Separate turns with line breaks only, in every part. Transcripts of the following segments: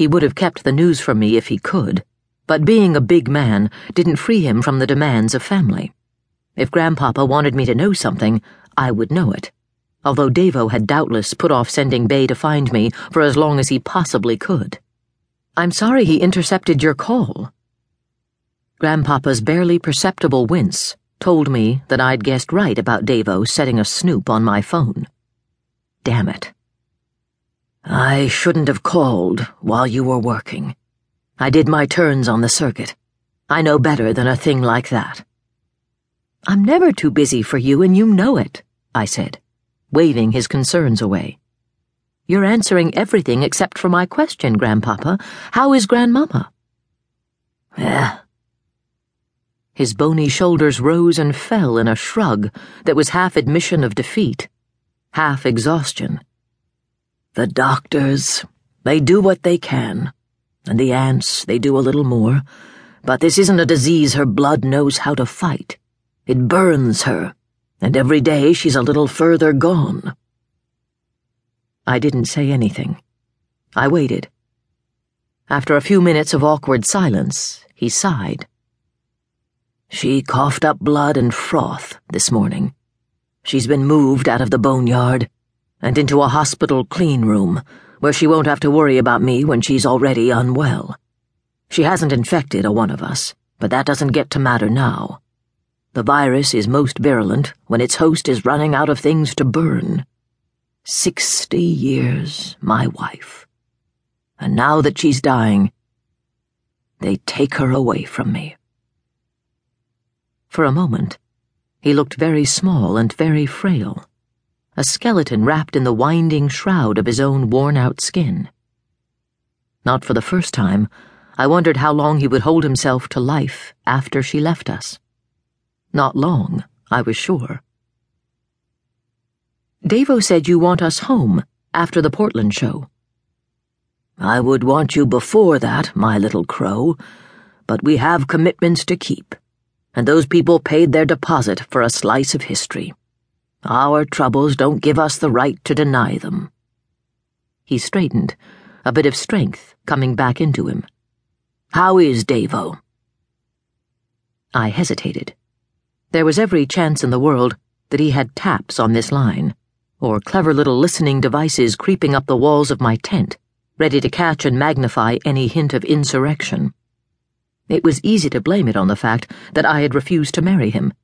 He would have kept the news from me if he could, but being a big man didn't free him from the demands of family. If Grandpapa wanted me to know something, I would know it, although Davo had doubtless put off sending Bay to find me for as long as he possibly could. I'm sorry he intercepted your call. Grandpapa's barely perceptible wince told me that I'd guessed right about Davo setting a snoop on my phone. Damn it. I shouldn't have called while you were working. I did my turns on the circuit. I know better than a thing like that. I'm never too busy for you, and you know it, I said, waving his concerns away. You're answering everything except for my question, Grandpapa. How is Grandmama?
Eh.
His bony shoulders rose and fell in a shrug that was half admission of defeat, half exhaustion.
The doctors, they do what they can. And the ants, they do a little more. But this isn't a disease her blood knows how to fight. It burns her, and every day she's a little further gone.
I didn't say anything. I waited. After a few minutes of awkward silence, he sighed.
She coughed up blood and froth this morning. She's been moved out of the boneyard and into a hospital clean room where she won't have to worry about me when she's already unwell. She hasn't infected a one of us, but that doesn't get to matter now. The virus is most virulent when its host is running out of things to burn. Sixty years, my wife. And now that she's dying, they take her away from me.
For a moment, he looked very small and very frail, a skeleton wrapped in the winding shroud of his own worn out skin. Not for the first time, I wondered how long he would hold himself to life after she left us. Not long, I was sure. Davo said you want us home after the Portland show.
I would want you before that, my little crow, but we have commitments to keep, and those people paid their deposit for a slice of history. Our troubles don't give us the right to deny them.
He straightened, a bit of strength coming back into him.
How is Davo?
I hesitated. There was every chance in the world that he had taps on this line or clever little listening devices creeping up the walls of my tent, ready to catch and magnify any hint of insurrection. It was easy to blame it on the fact that I had refused to marry him.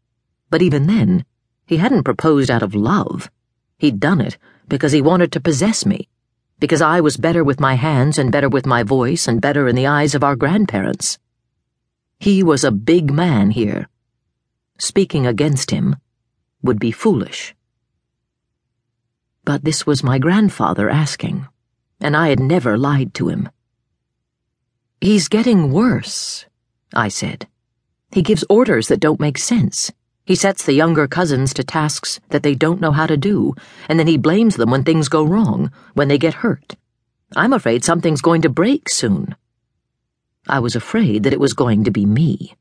But even then, he hadn't proposed out of love. He'd done it because he wanted to possess me, because I was better with my hands and better with my voice and better in the eyes of our grandparents. He was a big man here. Speaking against him would be foolish. But this was my grandfather asking, and I had never lied to him. He's getting worse, I said. He gives orders that don't make sense. He sets the younger cousins to tasks that they don't know how to do, and then he blames them when things go wrong, when they get hurt. I'm afraid something's going to break soon. I was afraid that it was going to be me.